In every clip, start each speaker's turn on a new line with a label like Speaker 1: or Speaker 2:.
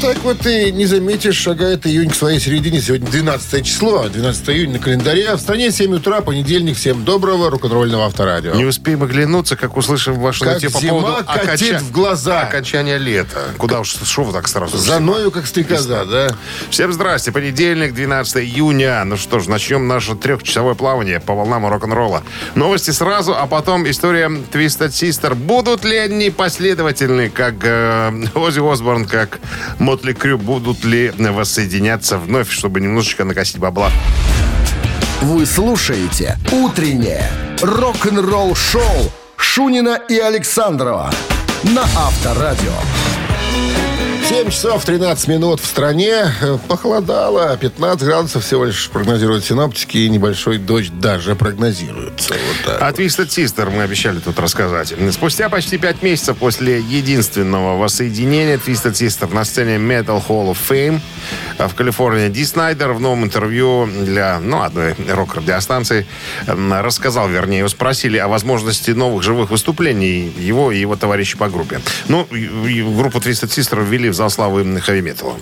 Speaker 1: Так вот и не заметишь, шагает июнь к своей середине. Сегодня 12 число, 12 июня на календаре. А в стране 7 утра, понедельник. Всем доброго рок-н-ролльного авторадио.
Speaker 2: Не успеем оглянуться, как услышим ваши
Speaker 1: Как
Speaker 2: по
Speaker 1: зима
Speaker 2: поводу
Speaker 1: катит в глаза.
Speaker 2: окончания лета. Куда уж, что вы так сразу?
Speaker 1: За мною, как стрекоза, да?
Speaker 2: Всем здрасте. Понедельник, 12 июня. Ну что ж, начнем наше трехчасовое плавание по волнам рок-н-ролла. Новости сразу, а потом история Twisted Sister. Будут ли они последовательны, как э, Оззи Осборн, как Мотли Крю? Будут ли воссоединяться вновь, чтобы немножечко накосить бабла?
Speaker 3: Вы слушаете «Утреннее рок-н-ролл-шоу» Шунина и Александрова на Авторадио.
Speaker 1: 7 часов 13 минут в стране. Э, Похолодало. 15 градусов всего лишь прогнозируют синоптики. И небольшой дождь даже прогнозируется. Вот.
Speaker 2: От Twisted Sister мы обещали тут рассказать. Спустя почти пять месяцев после единственного воссоединения Twisted Sister на сцене Metal Hall of Fame а, в Калифорнии, Ди Снайдер в новом интервью для ну, одной рок-радиостанции рассказал, вернее, его спросили о возможности новых живых выступлений его и его товарищей по группе. Ну, группу Twisted Sister ввели в зал славы хэви-металла.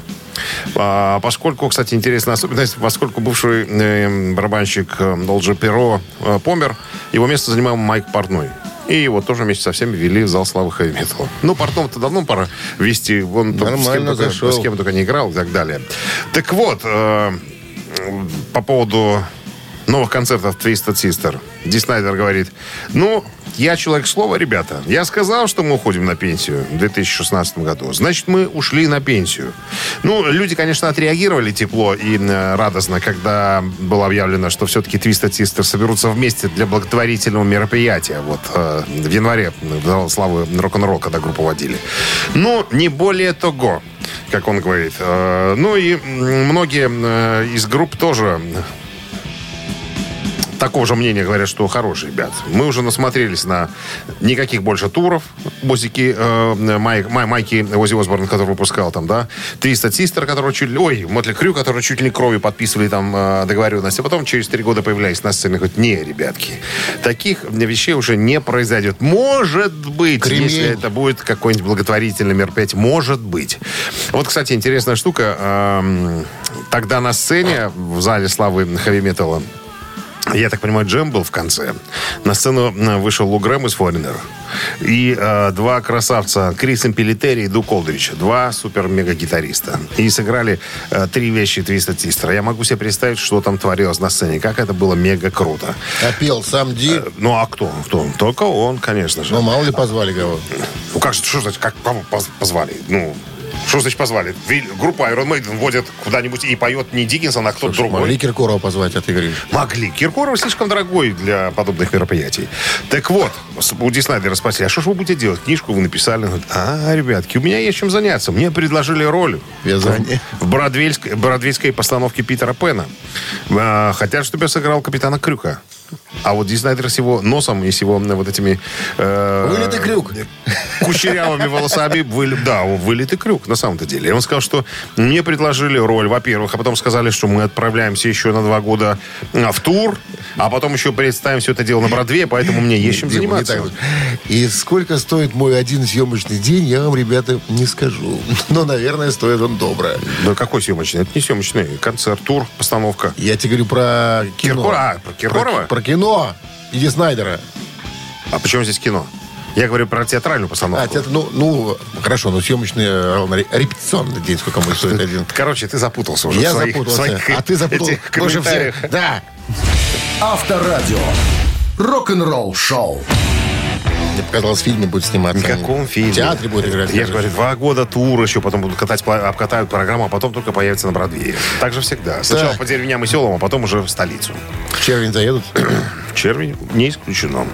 Speaker 2: А, поскольку, кстати, интересная особенность, поскольку бывший э, барабанщик э, Долджи Перо э, помер, его место занимал Майк Портной. И его тоже вместе со всеми ввели в зал славы хэви металла. Ну, Портнова-то давно пора вести. Он там с, кем только,
Speaker 1: зашел.
Speaker 2: с кем только не играл и так далее. Так вот, э, по поводу новых концертов Twisted Sister. Ди Снайдер говорит, ну, я человек слова, ребята. Я сказал, что мы уходим на пенсию в 2016 году. Значит, мы ушли на пенсию. Ну, люди, конечно, отреагировали тепло и э, радостно, когда было объявлено, что все-таки Twisted Sister соберутся вместе для благотворительного мероприятия. Вот э, в январе зал славы рок-н-ролл, когда группу водили. Ну, не более того, как он говорит. Э, ну и многие э, из групп тоже такого же мнения говорят, что хорошие ребят. Мы уже насмотрелись на никаких больше туров. Босики, э, Майк, Май- Майки Ози Осборн, который выпускал там, да. Twisted Sister, который чуть ли... Ой, Мотли Крю, который чуть ли не кровью подписывали там э, договоренности. А потом через три года появлялись на сцене. Говорят, не, ребятки, таких вещей уже не произойдет. Может быть,
Speaker 1: Кремень.
Speaker 2: если это будет какое-нибудь благотворительное мероприятие. Может быть. Вот, кстати, интересная штука. Эм, Тогда на сцене в зале славы хэви-металла я так понимаю, джем был в конце. На сцену э, вышел Лу Грэм из Foreigner. И э, два красавца, Крис Импелитери и Ду Колдрич. Два супер-мега-гитариста. И сыграли э, три вещи Твиста Тистера. Я могу себе представить, что там творилось на сцене. Как это было мега круто.
Speaker 1: А пел сам Ди.
Speaker 2: Э, ну, а кто? Кто? Только он, конечно же.
Speaker 1: Ну, мало ли позвали кого.
Speaker 2: Ну, как же, что значит, как кого позвали? Ну, что значит позвали? Группа Iron Maiden водят куда-нибудь и поет не Диккенсон, а кто-то другой.
Speaker 1: Могли Киркорова позвать, а ты говоришь.
Speaker 2: Могли. Киркоров слишком дорогой для подобных мероприятий. Так вот, у Ди Снайдера спросили, а что же вы будете делать? Книжку вы написали. А, ребятки, у меня есть чем заняться. Мне предложили роль
Speaker 1: Вязание.
Speaker 2: в бродвейской, бродвейской постановке Питера Пена. А, хотят, чтобы я сыграл капитана Крюка. А вот Ди Снайдер с его носом и с его м, вот этими... э,
Speaker 1: Вылитый крюк.
Speaker 2: кучерявыми волосами. Выли... Да, вылитый крюк, на самом-то деле. И он сказал, что мне предложили роль, во-первых, а потом сказали, что мы отправляемся еще на два года а, в тур, а потом еще представим все это дело на Бродвее, поэтому мне есть чем заниматься.
Speaker 1: И сколько стоит мой один съемочный день, я вам, ребята, не скажу. Но, наверное, стоит он доброе.
Speaker 2: Да какой съемочный? Это не съемочный. Концерт, тур, постановка.
Speaker 1: Я тебе говорю про кино.
Speaker 2: Киркор- а, про Киркорова?
Speaker 1: Про, про кино. Иди Снайдера.
Speaker 2: А почему здесь кино? Я говорю про театральную постановку.
Speaker 1: А, те- ну, ну, хорошо, ну съемочный, э, ре- репетиционный день, сколько мой стоит один.
Speaker 2: Короче, ты запутался уже
Speaker 1: Я
Speaker 2: в своих,
Speaker 1: запутался,
Speaker 2: своих
Speaker 1: а ты запутал
Speaker 2: этих
Speaker 1: больше всех. Да.
Speaker 3: Авторадио. Рок-н-ролл-шоу.
Speaker 1: Мне показалось, в фильме будет сниматься.
Speaker 2: В каком фильме?
Speaker 1: В театре будет играть.
Speaker 2: Я же говорю, два года тур еще, потом будут катать, обкатают программу, а потом только появится на Бродвее. Так же всегда. Сначала
Speaker 1: Так.
Speaker 2: по деревням и селам, а потом уже в столицу.
Speaker 1: В червень заедут.
Speaker 2: Червень не исключено.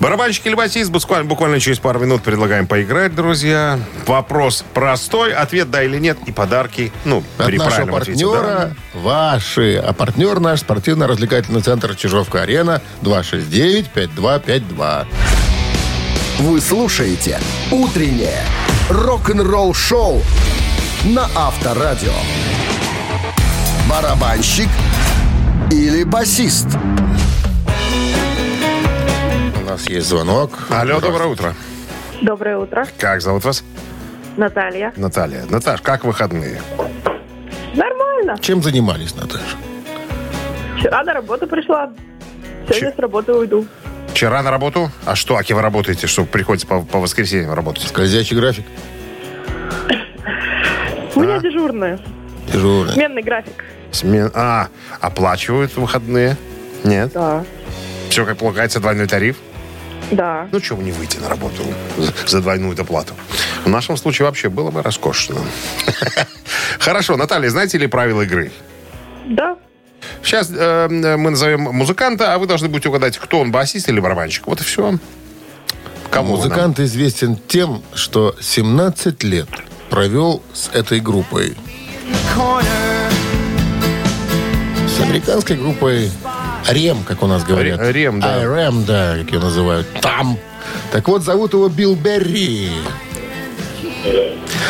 Speaker 2: Барабанщик или басист буквально, буквально через пару минут предлагаем поиграть, друзья. Вопрос простой, ответ да или нет, и подарки, ну,
Speaker 1: От
Speaker 2: при
Speaker 1: нашего
Speaker 2: правильном ответе,
Speaker 1: партнера ваши. А партнер наш спортивно-развлекательный центр Чижовка-Арена 269-5252.
Speaker 3: Вы слушаете «Утреннее рок-н-ролл-шоу» на Авторадио. Барабанщик или басист?
Speaker 1: нас есть звонок.
Speaker 2: Алло, доброе утро.
Speaker 4: Доброе утро.
Speaker 2: Как зовут вас?
Speaker 4: Наталья.
Speaker 2: Наталья. Наташ, как выходные?
Speaker 4: Нормально.
Speaker 1: Чем занимались, Наташа?
Speaker 4: Вчера на работу пришла. Сегодня
Speaker 2: Че-
Speaker 4: с работы уйду.
Speaker 2: Вчера на работу? А что, аки вы работаете, что приходится по, по воскресеньям работать?
Speaker 1: Скользящий график?
Speaker 4: У меня дежурная.
Speaker 1: Тяжелый.
Speaker 4: Сменный график.
Speaker 2: Смен- А, оплачивают выходные? Нет?
Speaker 4: Да.
Speaker 2: Все как полагается, двойной тариф?
Speaker 4: Да.
Speaker 2: Ну, чего не выйти на работу за, за двойную доплату? В нашем случае вообще было бы роскошно. Хорошо, Наталья, знаете ли правила игры?
Speaker 4: Да.
Speaker 2: Сейчас э, мы назовем музыканта, а вы должны будете угадать, кто он, басист или барабанщик. Вот и все. Кому вы нам?
Speaker 1: Музыкант известен тем, что 17 лет провел с этой группой. С американской группой Рем, как у нас говорят.
Speaker 2: Ре- Рем, да.
Speaker 1: Рем, да, как ее называют. Там. Так вот, зовут его Билл Берри.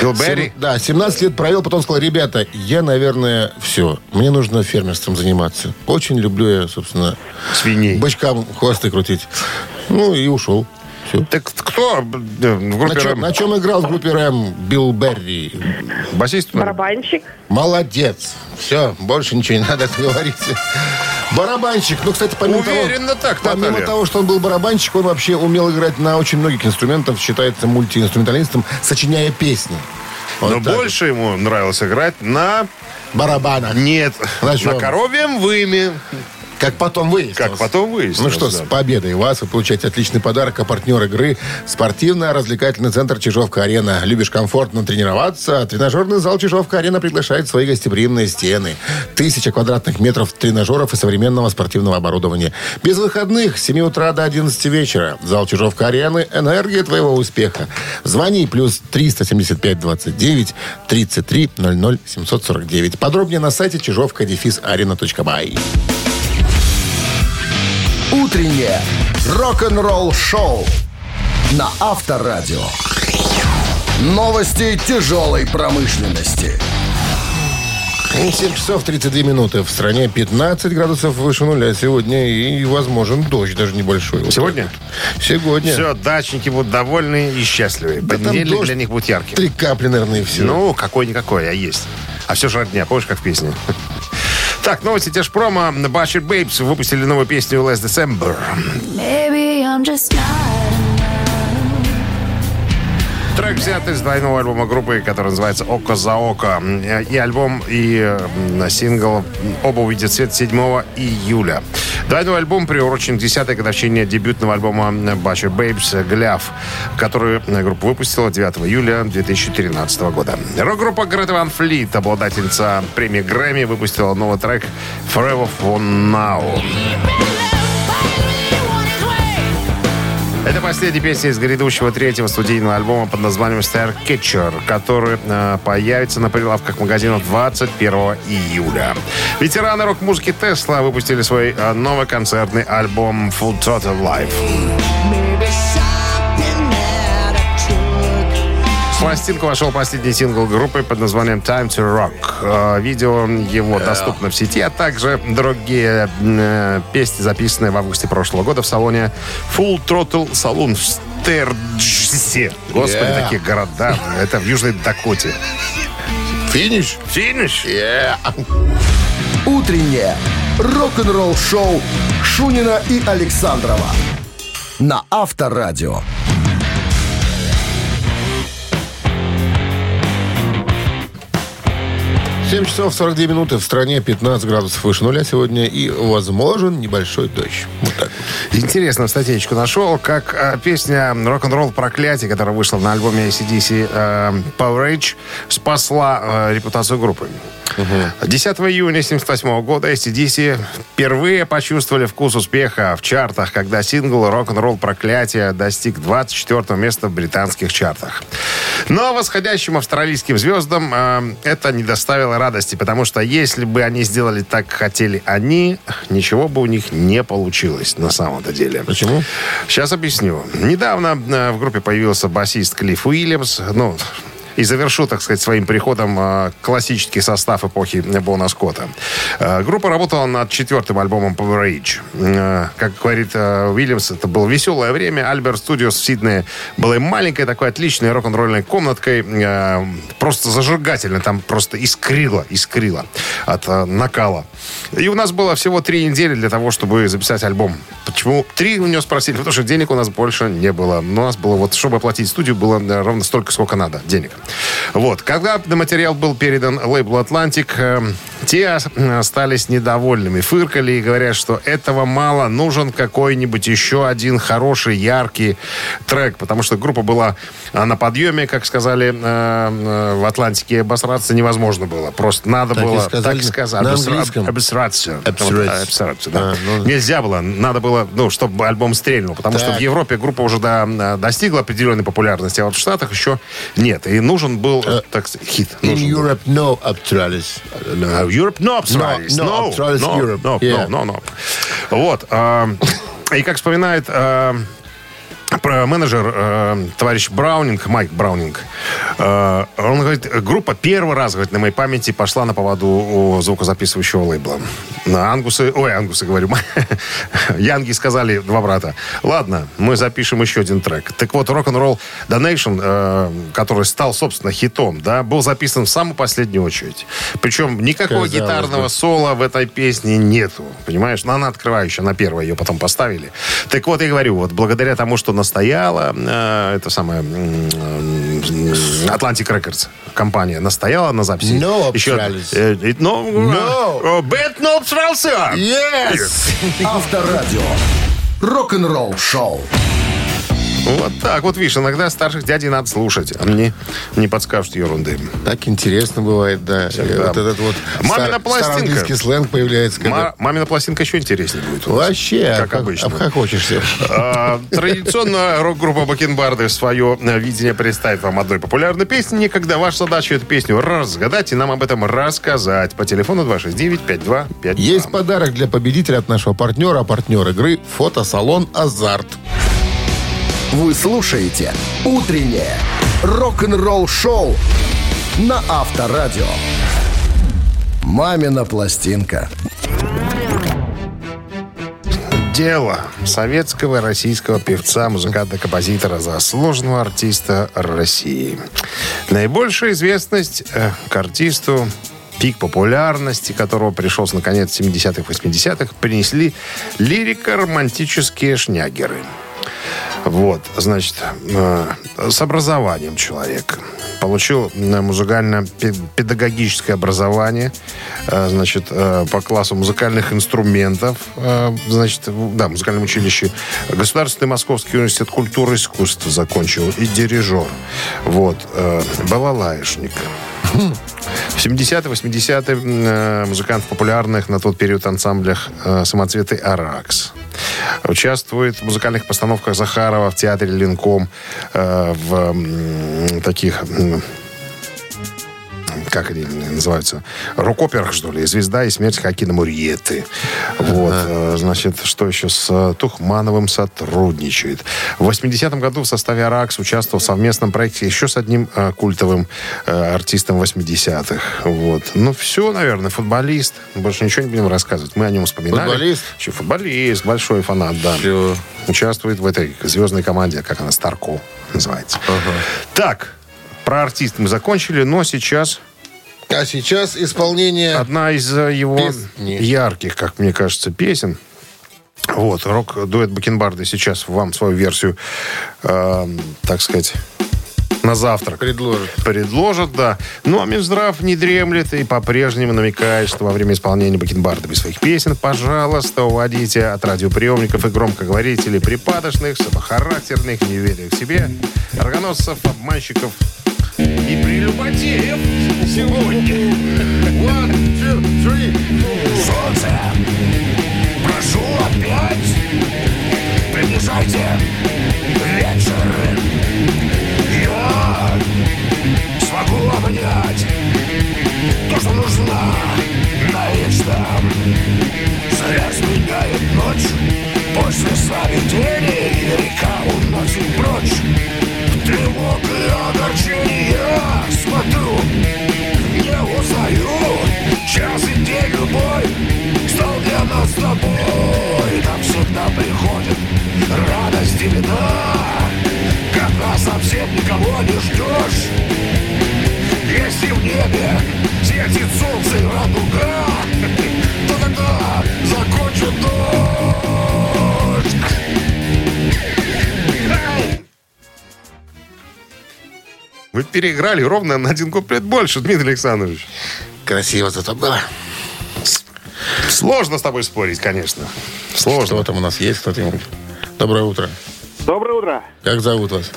Speaker 2: Билл Берри?
Speaker 1: Сем- Да, 17 лет провел, потом сказал, ребята, я, наверное, все. Мне нужно фермерством заниматься. Очень люблю я, собственно,
Speaker 2: Свиней.
Speaker 1: бычкам хвосты крутить. Ну, и ушел. Все.
Speaker 2: Так кто э, в
Speaker 1: На
Speaker 2: группе
Speaker 1: чем,
Speaker 2: Рэм?
Speaker 1: на чем играл в группе Рэм Билл Берри?
Speaker 2: Басист?
Speaker 4: Барабанщик.
Speaker 1: Молодец. Все, больше ничего не надо говорить. Барабанщик. Ну, кстати, помимо
Speaker 2: Уверенно
Speaker 1: того,
Speaker 2: так,
Speaker 1: помимо
Speaker 2: Наталья.
Speaker 1: того, что он был барабанщик, он вообще умел играть на очень многих инструментах, считается мультиинструменталистом, сочиняя песни. Вот
Speaker 2: Но больше ему нравилось играть на...
Speaker 1: Барабанах.
Speaker 2: Нет,
Speaker 1: На
Speaker 2: на, коровьем выме.
Speaker 1: Как потом выяснилось.
Speaker 2: Как потом
Speaker 1: Ну
Speaker 2: выяснилось.
Speaker 1: что, с
Speaker 2: да.
Speaker 1: победой вас вы получаете отличный подарок, а партнер игры спортивно-развлекательный центр Чижовка-Арена. Любишь комфортно тренироваться? Тренажерный зал Чижовка-Арена приглашает в свои гостеприимные стены. Тысяча квадратных метров тренажеров и современного спортивного оборудования. Без выходных с 7 утра до 11 вечера. Зал Чижовка-Арены – энергия твоего успеха. Звони плюс 375 29 33 00 749. Подробнее на сайте чижовка-арена.бай.
Speaker 3: Утреннее рок-н-ролл-шоу на Авторадио. Новости тяжелой промышленности.
Speaker 1: 7 часов 32 минуты. В стране 15 градусов выше нуля сегодня и возможен дождь, даже небольшой. Вот
Speaker 2: Сегодня?
Speaker 1: вот. Сегодня.
Speaker 2: Все, дачники будут довольны и счастливы.
Speaker 1: Да там
Speaker 2: Понедельник
Speaker 1: дождь.
Speaker 2: для них будет ярким.
Speaker 1: Три капли, наверное, и все.
Speaker 2: Ну, какой-никакой, а есть. А все же родня, помнишь, как в песне? Так, новости Тяжпрома. Butcher Babes выпустили новую песню Last December.
Speaker 5: Maybe I'm just not
Speaker 2: Трек взят из двойного альбома группы, который называется «Око за око». И альбом, и сингл оба увидят свет 7 июля. Двойной альбом приурочен к 10-й годовщине дебютного альбома Butcher Babes «Гляв», который группа выпустила 9 июля 2013 года. Рок-группа Greta Van Fleet, обладательница премии Грэмми, выпустила новый трек «Forever for Now». Это последняя песня из грядущего третьего студийного альбома под названием Star Catcher, который э, появится на прилавках магазинов 21 июля. Ветераны рок-музыки Тесла выпустили свой э, новый концертный альбом Full Total Life. Пластинку вошел последний сингл группы под названием Time to Rock. Э, Видео его доступно в сети, а также другие э, песни, записанные в августе прошлого года в салоне Full Throttle Saloon в Стерджсе. Господи,
Speaker 1: Yeah.
Speaker 2: такие города. Это в Южной Дакоте.
Speaker 1: Финиш?
Speaker 2: Финиш?
Speaker 3: Утреннее рок-н-ролл-шоу Шунина и Александрова на Авторадио.
Speaker 1: Семь часов 42 минуты. В стране 15 градусов выше нуля сегодня и возможен небольшой дождь. Вот так вот.
Speaker 2: Интересную статейку нашел, как э, песня «Рок-н-ролл проклятие», которая вышла на альбоме ACDC э, Power Rage, спасла э, репутацию группы. 10 июня 1978 года ACDC впервые почувствовали вкус успеха в чартах, когда сингл «Рок-н-ролл проклятие» достиг 24 места в британских чартах. Но восходящим австралийским звездам э, это не доставило радости, потому что если бы они сделали так, как хотели они, ничего бы у них не получилось на самом-то деле.
Speaker 1: Почему?
Speaker 2: Сейчас объясню. Недавно э, в группе появился басист Клифф Уильямс. Ну, и завершу, так сказать, своим приходом э, классический состав эпохи Бона Скотта. Э, группа работала над четвертым альбомом Power Age. Э, как говорит Уильямс, это было веселое время. Альберт Студиос в Сиднее была маленькой такой отличной рок-н-ролльной комнаткой. Просто зажигательно. Там просто искрило, искрило от накала. И у нас было всего три недели для того, чтобы записать альбом. Почему три у него спросили? Потому что денег у нас больше не было. У нас было вот, чтобы оплатить студию, было ровно столько, сколько надо денег. Вот. Когда материал был передан лейблу «Atlantic», э, те остались недовольными. Фыркали и говорят, что этого мало. Нужен какой-нибудь еще один хороший, яркий трек. Потому что группа была э, на подъеме, как сказали э, э, в «Атлантике». Обосраться невозможно было. Просто надо
Speaker 1: Так и
Speaker 2: было,
Speaker 1: сказали
Speaker 2: так сказать,
Speaker 1: на
Speaker 2: обосра-
Speaker 1: английском?
Speaker 2: обосраться. Обосраться, да.
Speaker 1: А, ну.
Speaker 2: Нельзя было. Надо было, ну, чтобы альбом стрельнул. Потому что
Speaker 1: Так.
Speaker 2: в Европе группа уже до- достигла определенной популярности, а вот в Штатах еще нет. И нужен был,
Speaker 1: Э,
Speaker 2: так сказать, хит.
Speaker 1: In. Europe, no Australis.
Speaker 2: Uh, Europe, no, Australis.
Speaker 1: No, no, Australis,
Speaker 2: no,
Speaker 1: Europe.
Speaker 2: no,
Speaker 1: Yeah.
Speaker 2: no, no, no. Вот. а, И как вспоминает а, про- менеджер э, товарищ Браунинг, Майк Браунинг, э, он говорит, группа первый раз, говорит, на моей памяти пошла на поводу у звукозаписывающего лейбла. На Ангусы, ой, Ангусы говорю, Янги сказали, два брата, ладно, мы запишем еще один трек. Так вот, Rock'n'Roll Donation, э, который стал, собственно, хитом, да, был записан в самую последнюю очередь. Причем никакого
Speaker 1: Казалось
Speaker 2: гитарного
Speaker 1: бы.
Speaker 2: соло в этой песне нету, понимаешь? Но она открывающая, на первой ее потом поставили. Так вот, я говорю, вот благодаря тому, что настояла, э, это самое, Atlantic Records компания настояла на записи.
Speaker 1: No
Speaker 2: Еще, э, э, no,
Speaker 1: No.
Speaker 2: Bad No Australis.
Speaker 1: Yes!
Speaker 3: Авторадио. Рок-н-ролл шоу.
Speaker 2: Вот так вот, видишь, иногда старших дядей надо слушать. а Они не подскажут ерунды.
Speaker 1: Так интересно бывает, да.
Speaker 2: Всегда.
Speaker 1: Вот этот вот
Speaker 2: Мамина
Speaker 1: стар-
Speaker 2: пластинка.
Speaker 1: сленг появляется. Когда...
Speaker 2: Ма- мамина пластинка еще интереснее будет.
Speaker 1: Вообще,
Speaker 2: Как
Speaker 1: обхо-
Speaker 2: обычно.
Speaker 1: обхохочешься.
Speaker 2: А, Традиционно рок-группа Бакенбарды свое э, видение представит вам одной популярной песни. Никогда ваша задача эту песню разгадать и нам об этом рассказать. По телефону 269-5252.
Speaker 1: Есть подарок для победителя от нашего партнера, а партнер игры – фотосалон «Азарт».
Speaker 3: Вы слушаете «Утреннее рок-н-ролл-шоу» на Авторадио. «Мамина пластинка».
Speaker 2: Дело советского российского певца, музыканта, композитора, заслуженного артиста России. Наибольшая известность э, к артисту, пик популярности которого пришелся на конец 70-х, 80-х, принесли лирико-романтические шнягеры. Вот, значит, э, с образованием человек. Получил э, музыкально-педагогическое образование, э, значит, по классу музыкальных инструментов, значит, да, музыкальном училище. Государственный Московский университет культуры и искусств закончил и дирижер. Вот, балалаишник. В 70-е, 80-е э, музыкант в популярных на тот период ансамблях «Самоцветы Аракс». Участвует в музыкальных постановках Захарова в театре Ленком, э, в таких... как они называются, рок-операх, что ли, «Звезда» и «Смерть Хакина Мурьеты». Вот, э, значит, что еще с э, Тухмановым сотрудничает. В 80-м году в составе «Аракс» участвовал в совместном проекте еще с одним э, культовым э, артистом 80-х. Вот. Ну, все, наверное, футболист. Больше ничего не будем рассказывать. Мы о нем вспоминали.
Speaker 1: Футболист?
Speaker 2: Еще футболист, большой фанат, да.
Speaker 1: Всё.
Speaker 2: Участвует в этой звездной команде, как она, Старко называется. Так, про артиста мы закончили, но сейчас
Speaker 1: А сейчас исполнение...
Speaker 2: одна из э, его
Speaker 1: Песни.
Speaker 2: ярких, как мне кажется, песен. Вот, рок-дуэт Бакенбарды сейчас вам свою версию, э, так сказать, на завтрак
Speaker 1: Предложит.
Speaker 2: предложат, да. Ну, а Минздрав не дремлет и по-прежнему намекает, что во время исполнения Бакенбардами своих песен, пожалуйста, уводите от радиоприемников и громкоговорителей припадочных, слабохарактерных, неуверенных в себе, органосцев, обманщиков и прелюбодеев сегодня. One, two, three.
Speaker 6: Солнце, прошу опять, приближайте вечер. Я смогу обнять то, что нужно навечно. Зря сменяет ночь, после сновидений никого не ждешь Если в небе светит солнце и радуга То тогда закончу дождь
Speaker 2: Вы переиграли ровно на один куплет больше, Дмитрий Александрович.
Speaker 1: Красиво зато было.
Speaker 2: Сложно с тобой спорить, конечно. Сложно.
Speaker 1: Что там у нас есть кто-нибудь? Доброе утро.
Speaker 7: Доброе утро.
Speaker 1: Как зовут вас?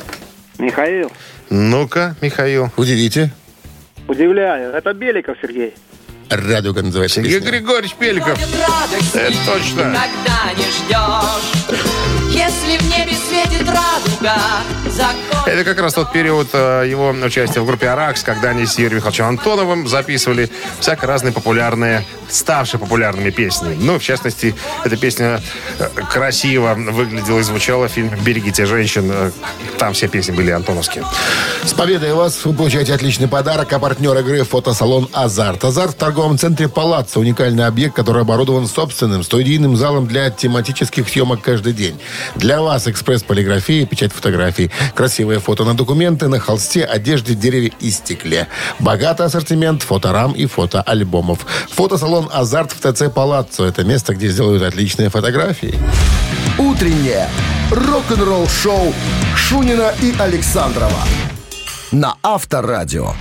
Speaker 7: Михаил.
Speaker 2: Ну-ка, Михаил.
Speaker 1: Удивите.
Speaker 7: Удивляю, это Беликов Сергей.
Speaker 1: Радио называется
Speaker 2: Сергей
Speaker 1: песня.
Speaker 2: Григорьевич Пеликов. Это точно.
Speaker 8: Когда не ждешь Если в небе светит радуга Закон
Speaker 2: Это как раз тот период э, его участия в группе «Аракс», когда они с Юрием Михайловичем Антоновым записывали всяко разные популярные, ставшие популярными песни. Ну, в частности, эта песня э, красиво выглядела и звучала в фильме «Берегите женщин». Э, Там все песни были антоновские.
Speaker 1: С победой вас вы получаете отличный подарок, а партнер игры фотосалон «Азарт». «Азарт» в торговом центре «Палаццо». Уникальный объект, который оборудован собственным студийным залом для тематических съемок каждый день. Для вас экспресс-полиграфия, печать фотографий, красивые фото на документы, на холсте, одежде, дереве и стекле. Богатый ассортимент фоторам и фотоальбомов. Фотосалон «Азарт» в ТЦ «Палаццо». Это место, где сделают отличные фотографии.
Speaker 3: Утреннее рок-н-ролл-шоу Шунина и Александрова на Авторадио.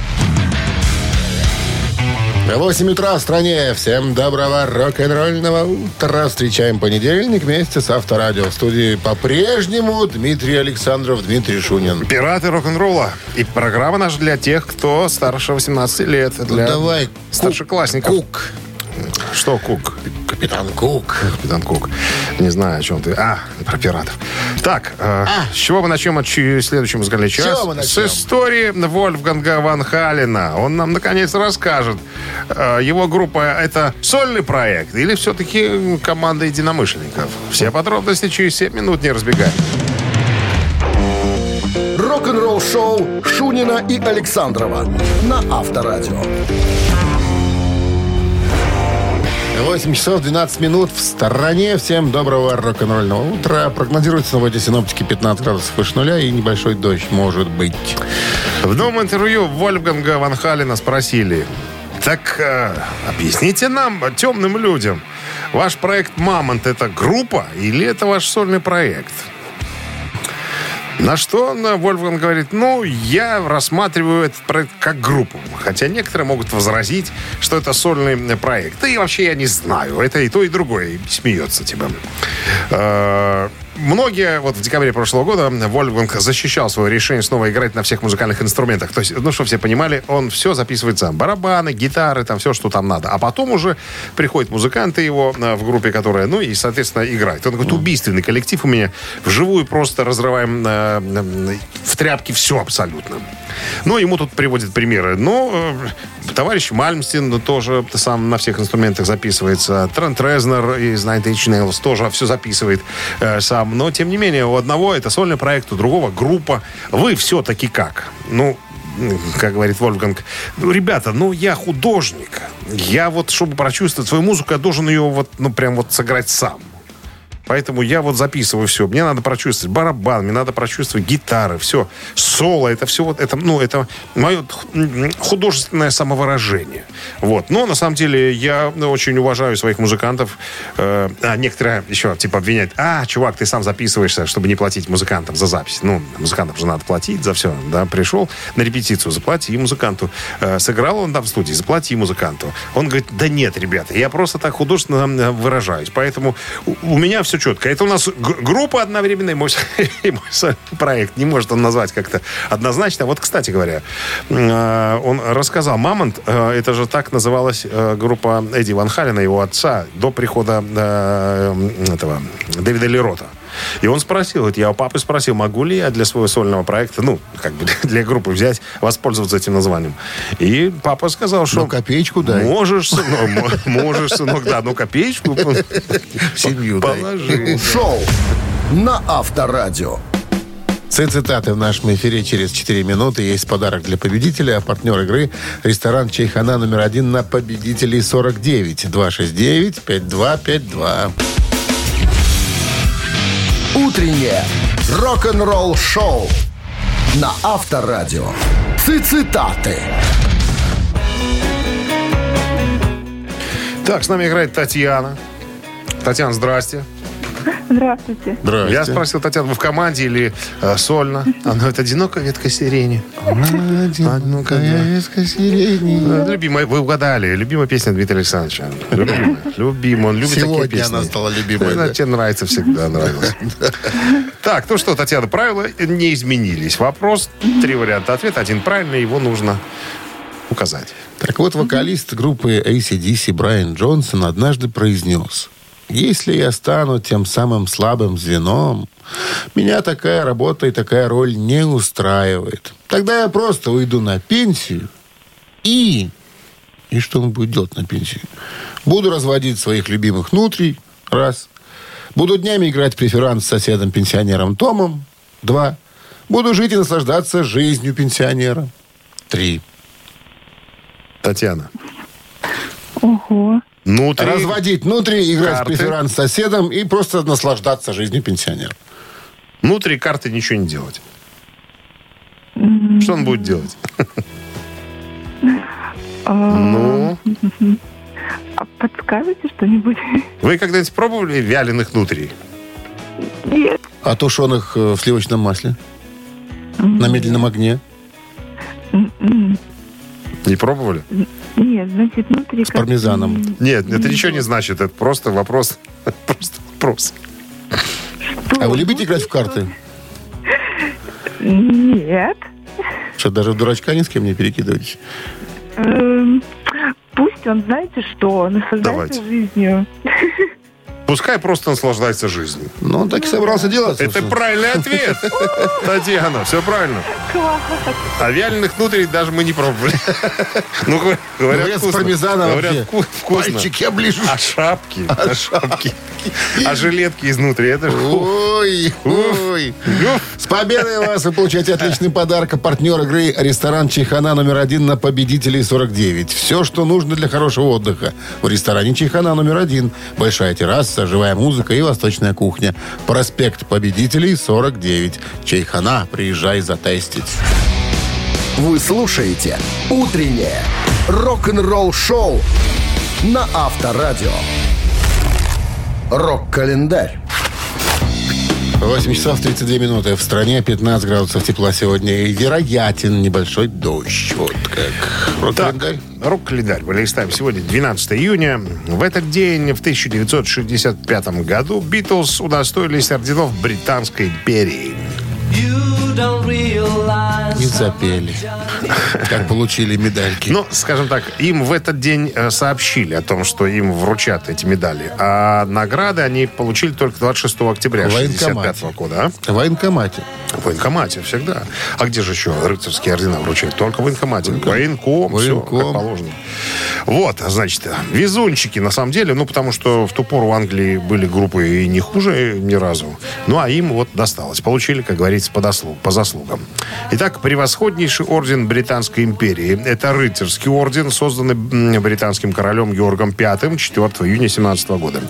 Speaker 1: 8 утра в стране. Всем доброго рок-н-ролльного утра. Встречаем понедельник вместе с Авторадио. В студии по-прежнему Дмитрий Александров, Дмитрий Шунин.
Speaker 2: Пираты рок-н-ролла. И программа наша для тех, кто старше 18 лет. Для
Speaker 1: Ну, давай,
Speaker 2: старшеклассников.
Speaker 1: Кук.
Speaker 2: Что Кук?
Speaker 1: Капитан Кук.
Speaker 2: Капитан Кук. Не знаю, о чем ты. А, про пиратов. Так, э, с чего мы начнем от следующего часа?
Speaker 1: мы
Speaker 2: С истории Вольфганга Ван Халена. Он нам, наконец, расскажет. э, его группа — это сольный проект или все-таки команда единомышленников? Все подробности через 7 минут не разбегай.
Speaker 3: Рок-н-ролл-шоу Шунина и Александрова на Авторадио.
Speaker 1: 8 часов 12 минут в стороне. Всем доброго рок-н-ролльного утра. Прогнозируется сегодня синоптики 15 градусов выше нуля и небольшой дождь может быть.
Speaker 2: В новом интервью Вольфганга Ван Халена спросили, так э, объясните нам, темным людям, ваш проект «Мамонт» — это группа или это ваш сольный проект? На что э, Вольфганг говорит, ну, я рассматриваю этот проект как группу. Хотя некоторые могут возразить, что это сольный э, проект. И вообще я не знаю. Это и то, и другое. И смеется типа. Многие, вот в декабре прошлого года Вольфганг защищал свое решение снова играть на всех музыкальных инструментах. То есть, ну, что все понимали, он все записывает сам. Барабаны, гитары, там все, что там надо. А потом уже приходят музыканты его э, в группе, которая, ну, и, соответственно, играет. Он говорит, убийственный коллектив у меня. Вживую просто разрываем э, э, в тряпки все абсолютно. Ну, ему тут приводят примеры. Ну, э, товарищ Мальмстин тоже сам на всех инструментах записывается. Трент Резнер из Nine Inch Nails тоже все записывает э, сам. Но, тем не менее, у одного это сольный проект, у другого группа. Вы все-таки как? Ну, как говорит Вольфганг, ну, ребята, ну, я художник. Я вот, чтобы прочувствовать свою музыку, я должен ее вот, ну, прям вот сыграть сам. Поэтому я вот записываю все. Мне надо прочувствовать барабан, мне надо прочувствовать гитары, все. Соло, это все вот, это, ну, это мое художественное самовыражение. Вот. Но, на самом деле, я очень уважаю своих музыкантов. Э, а некоторые еще, типа, обвиняют, а, чувак, ты сам записываешься, чтобы не платить музыкантам за запись. Ну, музыкантам же надо платить за все, да. Пришел на репетицию, заплати музыканту. Э, сыграл он там в студии, заплати музыканту. Он говорит, да нет, ребята, я просто так художественно э, выражаюсь. Поэтому у меня все четко. Это у нас группа одновременно мой, мой проект. Не может он назвать как-то однозначно. Вот, кстати говоря, э, он рассказал, «Мамонт», э, это же так называлась э, группа Эдди Ван Халена, его отца, до прихода э, этого Дэвида Лерота. И он спросил, вот я у папы спросил, могу ли я для своего сольного проекта, ну, как бы для группы взять, воспользоваться этим названием. И папа сказал, что...
Speaker 1: Ну, копеечку дай.
Speaker 2: Можешь, сынок, мо- можешь, сынок, да, ну, копеечку
Speaker 1: В семью
Speaker 2: положи.
Speaker 3: Шоу на Авторадио.
Speaker 1: Цитаты в нашем эфире через 4 минуты. Есть подарок для победителя. А партнер игры – ресторан «Чайхана» номер один на победителей 49. 269-5252.
Speaker 3: Утреннее рок-н-ролл-шоу на Авторадио. Цитаты.
Speaker 2: Так, с нами играет Татьяна. Татьяна, здрасте.
Speaker 4: Здравствуйте.
Speaker 1: Здрасте.
Speaker 2: Я спросил Татьяну, вы в команде или э, сольно? Она это одинокая ветка сирени.
Speaker 1: Одинокая ветка сирени.
Speaker 2: Любимая, вы угадали. Любимая песня Дмитрия Александровича. Любимая. Любимая. Он любит такие
Speaker 1: Сегодня
Speaker 2: песни.
Speaker 1: она стала любимой,
Speaker 2: Она
Speaker 1: да.
Speaker 2: тебе нравится всегда, нравилась. Так, ну что, Татьяна, правила не изменились. Вопрос, три варианта ответа. Один правильный, его нужно указать.
Speaker 1: Так вот, вокалист группы ACDC Брайан Джонсон однажды произнес, «Если я стану тем самым слабым звеном, меня такая работа и такая роль не устраивает. Тогда я просто уйду на пенсию и...» И что он будет делать на пенсии? «Буду разводить своих любимых нутрий, раз. Буду днями играть в преферанс с соседом-пенсионером Томом, два. Буду жить и наслаждаться жизнью пенсионера, три.
Speaker 2: Татьяна.
Speaker 4: Ого.
Speaker 2: Внутри...
Speaker 1: Разводить внутри, играть
Speaker 2: Карты.
Speaker 1: в преферанс с соседом и просто наслаждаться жизнью пенсионера.
Speaker 2: Внутри карты ничего не делать. Что он будет делать?
Speaker 4: А,
Speaker 2: Ну,
Speaker 4: а подскажете что-нибудь?
Speaker 2: вы когда-нибудь пробовали вяленых внутри?
Speaker 4: Нет.
Speaker 1: А тушеных э, в сливочном масле? На медленном огне?
Speaker 2: Не пробовали?
Speaker 4: Нет, значит, внутри...
Speaker 1: С пармезаном.
Speaker 2: Нет, это ничего не значит. Это просто вопрос. Просто вопрос.
Speaker 1: А вы любите играть в карты?
Speaker 4: Нет.
Speaker 1: Что, даже в дурачка ни с кем не перекидываетесь?
Speaker 4: Эм, Пусть он, знаете что,
Speaker 2: Давайте.
Speaker 4: наслаждается жизнью.
Speaker 2: Пускай просто наслаждается жизнью.
Speaker 1: Ну, он так и собрался делать.
Speaker 2: Это правильный ответ. Татьяна, все правильно. А вяленых внутрей даже мы не пробовали. Ну, говорят,
Speaker 1: с
Speaker 2: вкусно.
Speaker 1: пармезаном
Speaker 2: Говорят, вкусно.
Speaker 1: Пальчики оближешь.
Speaker 2: А шапки? А шапки? А жилетки изнутри? Это же...
Speaker 1: Ой, ой. С победой вас! Вы получаете отличный подарок. А Партнер игры ресторан Чайхана номер один на победителей 49. Все, что нужно для хорошего отдыха. В ресторане Чайхана номер один. Большая терраса, живая музыка и восточная кухня. Проспект победителей 49. Чайхана. Приезжай затестить.
Speaker 3: Вы слушаете «Утреннее рок-н-ролл-шоу» на Авторадио. Рок-календарь.
Speaker 1: 8 часов 32 минуты. В стране 15 градусов тепла сегодня. И вероятен небольшой дождь. Вот как. Рок-календарь.
Speaker 2: Листаем сегодня 12 июня. В этот день, в 1965 году, Битлз удостоились орденов Британской империи.
Speaker 1: И запели. Как получили медальки.
Speaker 2: Ну, скажем так, им в этот день э, сообщили о том, что им вручат эти медали. А награды они получили только 26 октября
Speaker 1: В
Speaker 2: 1965
Speaker 1: военкомате.
Speaker 2: года. а?
Speaker 1: В военкомате.
Speaker 2: В военкомате всегда. А где же еще рыцарские ордена вручают? Только в военкомате. Военком, все,
Speaker 1: Военком.
Speaker 2: как положено. Вот, значит, везунчики на самом деле, ну, потому что в ту пору в Англии были группы и не хуже ни разу. Ну, а им вот досталось. Получили, как говорится, по, дослуг- по заслугам. Итак, превосходнейший орден Британской империи. Это рыцарский орден, созданный британским королем Георгом V 4 июня 17 года.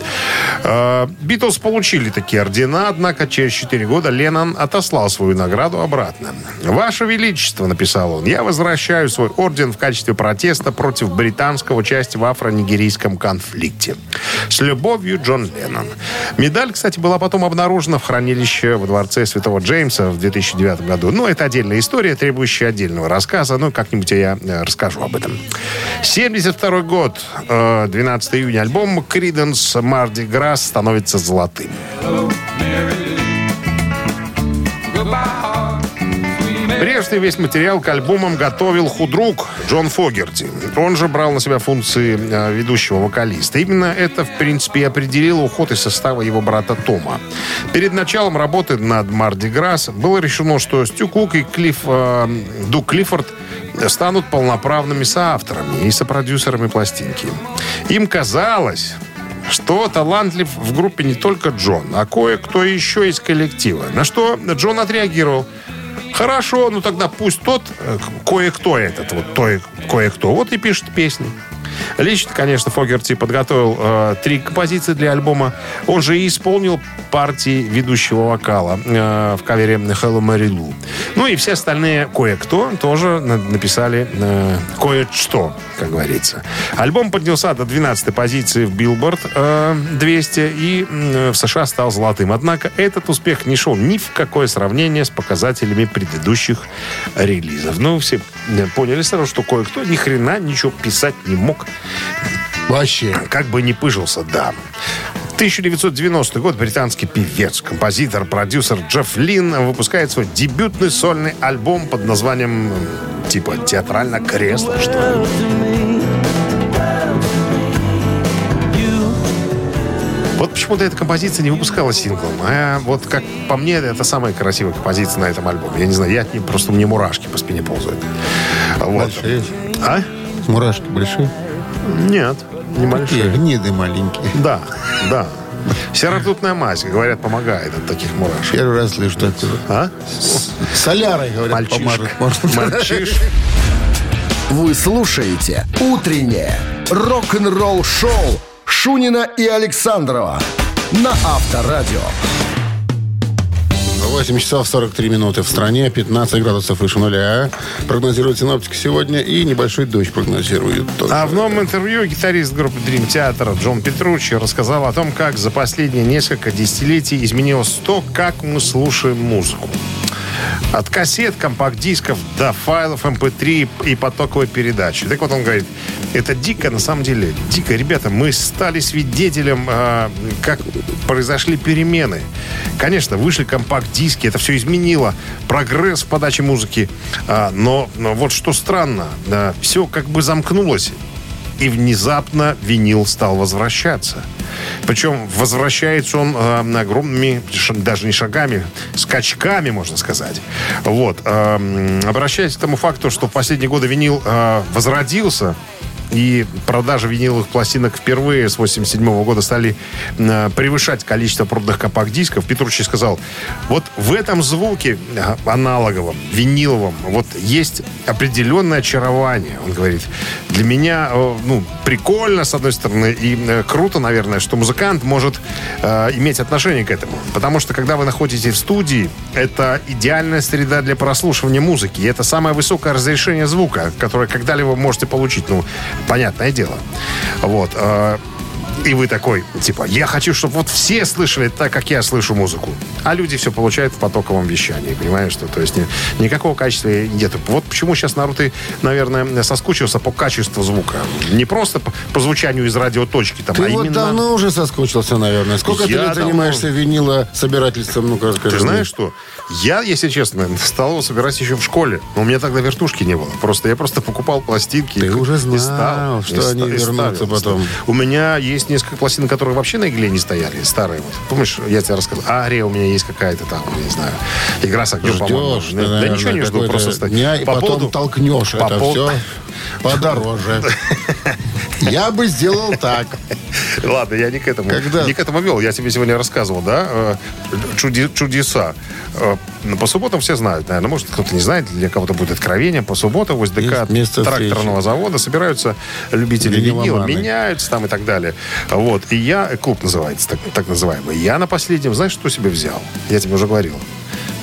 Speaker 2: Э, Битлз получили такие ордена, однако через 4 года Леннон отослал свою награду обратно. «Ваше Величество», — написал он, — «я возвращаю свой орден в качестве протеста против британского участия в афро-нигерийском конфликте. С любовью, Джон Леннон». Медаль, кстати, была потом обнаружена в хранилище во дворце Святого Джеймса в 2009 году. Но это отдельная история, требующая отдельного рассказа. Ну, как-нибудь я э, расскажу об этом. 72 год, э, 12 июня, альбом Криденс Марди Грасс становится золотым. Прежде весь материал к альбомам готовил худрук Джон Фогерти. Он же брал на себя функции э, ведущего вокалиста. Именно это, в принципе, и определило уход из состава его брата Тома. Перед началом работы над Марди Грасс было решено, что Стю Кук и Клифф, э, Дук Клиффорд станут полноправными соавторами и сопродюсерами пластинки. Им казалось, что талантлив в группе не только Джон, а кое-кто еще из коллектива. На что Джон отреагировал. Хорошо, ну тогда пусть тот, э, кое-кто этот, вот той, кое-кто, вот и пишет песни. Лично, конечно, Фогерти подготовил э, три композиции для альбома. Он же и исполнил партии ведущего вокала э, в кавере Hello Mary Lou. Ну и все остальные кое-кто тоже на- написали э, кое-что, как говорится. Альбом поднялся до 12 позиции в Billboard э, 200 и м, в США стал золотым. Однако этот успех не шел ни в какое сравнение с показателями предыдущих релизов. Ну, все э, поняли сразу, что кое-кто ни хрена ничего писать не мог.
Speaker 1: Вообще.
Speaker 2: Как бы не пыжился, да. 1990 год британский певец, композитор, продюсер Джефф Лин выпускает свой дебютный сольный альбом под названием типа театрально кресло, что ли. Вот почему-то эта композиция не выпускалась синглом. А вот как по мне, это самая красивая композиция на этом альбоме. Я не знаю, я от нее просто мне мурашки по спине ползают. Вот.
Speaker 1: Большие.
Speaker 2: А?
Speaker 1: Мурашки большие.
Speaker 2: Нет, не
Speaker 1: Такие
Speaker 2: большие.
Speaker 1: гниды маленькие.
Speaker 2: Да, да. Серотутная мазь, говорят, помогает от таких мурашек.
Speaker 1: Первый раз слышу такое.
Speaker 2: А?
Speaker 1: Солярой, говорят,
Speaker 2: Мальчишка.
Speaker 1: помажут. можно.
Speaker 2: Мальчишка.
Speaker 3: Вы слушаете «Утреннее рок-н-ролл-шоу» Шунина и Александрова на Авторадио.
Speaker 1: 8 часов 43 минуты в стране, 15 градусов выше нуля. Прогнозирует синоптик сегодня и небольшой дождь прогнозирует тоже.
Speaker 2: А в новом интервью гитарист группы Dream Theater Джон Петручи рассказал о том, как за последние несколько десятилетий изменилось то, как мы слушаем музыку. От кассет, компакт-дисков до файлов MP3 и потоковой передачи. Так вот он говорит, это дико, на самом деле, дико. Ребята, мы стали свидетелем, э, как произошли перемены. Конечно, вышли компакт-диски, это все изменило. Прогресс в подаче музыки. А, но, но вот что странно, все как бы замкнулось. И внезапно винил стал возвращаться. Причем возвращается он э, огромными, даже не шагами, скачками, можно сказать. Вот. э, обращаясь к тому факту, что в последние годы винил э, возродился, и продажи виниловых пластинок впервые с 87 года стали э, превышать количество проданных компакт-дисков. Петручи сказал, вот в этом звуке э, аналоговом, виниловом, вот есть определенное очарование. Он говорит, для меня, э, ну, прикольно, с одной стороны, и круто, наверное, что музыкант может э, иметь отношение к этому. Потому что, когда вы находитесь в студии, это идеальная среда для прослушивания музыки. И это самое высокое разрешение звука, которое когда-либо можете получить. Ну, понятное дело. Вот. И вы такой, типа, я хочу, чтобы вот все слышали так, как я слышу музыку. А люди все получают в потоковом вещании, понимаешь? Что, то есть ни- никакого качества нет. Вот почему сейчас народ и, наверное, соскучился по качеству звука. Не просто по, по звучанию из радиоточки, там,
Speaker 1: Ты
Speaker 2: а
Speaker 1: вот
Speaker 2: именно...
Speaker 1: давно уже соскучился, наверное. Сколько ты
Speaker 2: Я
Speaker 1: лет
Speaker 2: давно.
Speaker 1: занимаешься винила собирательством? Ну-ка, расскажи.
Speaker 2: Ты знаешь что? Я, если честно, стал его собирать еще в школе. Но у меня тогда вертушки не было. Просто я просто покупал пластинки.
Speaker 1: Ты
Speaker 2: и-
Speaker 1: уже
Speaker 2: и
Speaker 1: знал,
Speaker 2: ставил,
Speaker 1: что
Speaker 2: и
Speaker 1: они
Speaker 2: и
Speaker 1: вернутся
Speaker 2: ставил,
Speaker 1: потом.
Speaker 2: У меня есть несколько пластинок, которые вообще на игле не стояли, старые. Вот. Помнишь, я тебе рассказал, Ария у меня есть какая-то там, не знаю, игра с огнем, по-моему.
Speaker 1: Ждешь,
Speaker 2: Да, да
Speaker 1: наверное,
Speaker 2: ничего не жду, просто
Speaker 1: дня, и
Speaker 2: По
Speaker 1: потом
Speaker 2: поводу-
Speaker 1: толкнешь
Speaker 2: по
Speaker 1: это
Speaker 2: пов-
Speaker 1: все подороже. Я бы сделал так.
Speaker 2: Ладно, я не к этому.
Speaker 1: Когда?
Speaker 2: Не к этому вел. Я тебе сегодня рассказывал, да? э, чуди- чудеса. Э, ну, По субботам все знают, наверное. Может, кто-то не знает, для кого-то будет откровение. По субботам возле ДК
Speaker 1: Есть место
Speaker 2: тракторного завода собираются любители винила, меняются там и так далее. Вот. И я, клуб называется, так, так называемый. Я на последнем, знаешь, что себе взял? Я тебе уже говорил.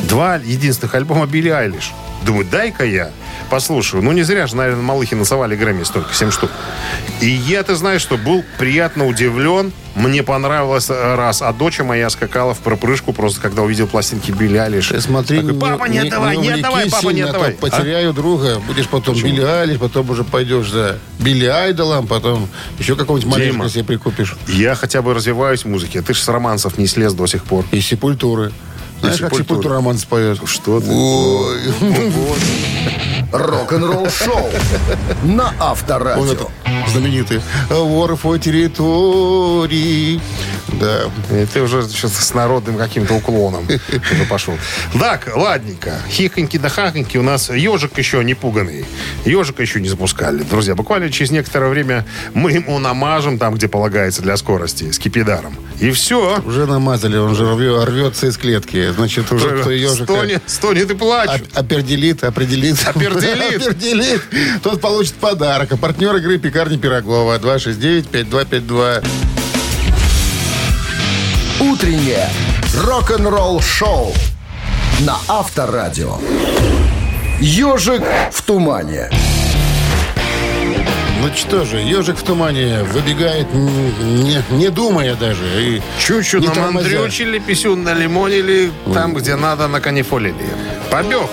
Speaker 2: Два единственных альбома Билли Айлиш. Думаю, дай-ка я послушаю. Ну, не зря же, наверное, Малыхи насовали Грэмми столько, 7 штук. И я, ты знаешь, что был приятно удивлен. Мне понравилось э, раз. А доча моя скакала в пропрыжку просто, когда увидел пластинки Билли Айлиш.
Speaker 1: Ты смотри,
Speaker 2: Такой, папа, не, отдавай, не,
Speaker 1: увлекись
Speaker 2: отдавай, папа, не
Speaker 1: сильно, а то
Speaker 2: отдавай.
Speaker 1: потеряю друга, будешь потом
Speaker 2: Почему?
Speaker 1: Билли Айлиш, потом уже пойдешь за Билли Айдолом, потом еще какого-нибудь малышка себе прикупишь.
Speaker 2: А? Я хотя бы развиваюсь в музыке. Ты же с романсов не слез до сих пор.
Speaker 1: И Сепультуры. Знаешь, как. Сепультура роман споет?
Speaker 2: Что ты?
Speaker 1: Ой.
Speaker 3: Рок-н-ролл-шоу на
Speaker 1: Он
Speaker 3: Авторадио.
Speaker 1: это знаменитый. Вор по территории. Да.
Speaker 2: И ты уже сейчас с народным каким-то уклоном уже пошел. Так, ладненько. Хихоньки да хахоньки. У нас ежик еще не пуганный. Ежика еще не запускали. Друзья, буквально через некоторое время мы ему намажем там, где полагается для скорости, с кипидаром. И все.
Speaker 1: Уже намазали, он же рвется из клетки. Значит, тот, кто ежика
Speaker 2: стонет, стонет и плачет.
Speaker 1: оп- определит, определит.
Speaker 2: Определит.
Speaker 1: Определит. Тот получит подарок. А партнер игры «Пекарни Пирогова. 269-5252.
Speaker 3: Утреннее рок-н-ролл-шоу на Авторадио. «Ежик в тумане».
Speaker 1: Ну что же, ежик в тумане выбегает, не, не думая даже. И
Speaker 2: Чуть-чуть
Speaker 1: не
Speaker 2: намандрючили, писюн налимонили, там, где надо, на канифолили. Побег.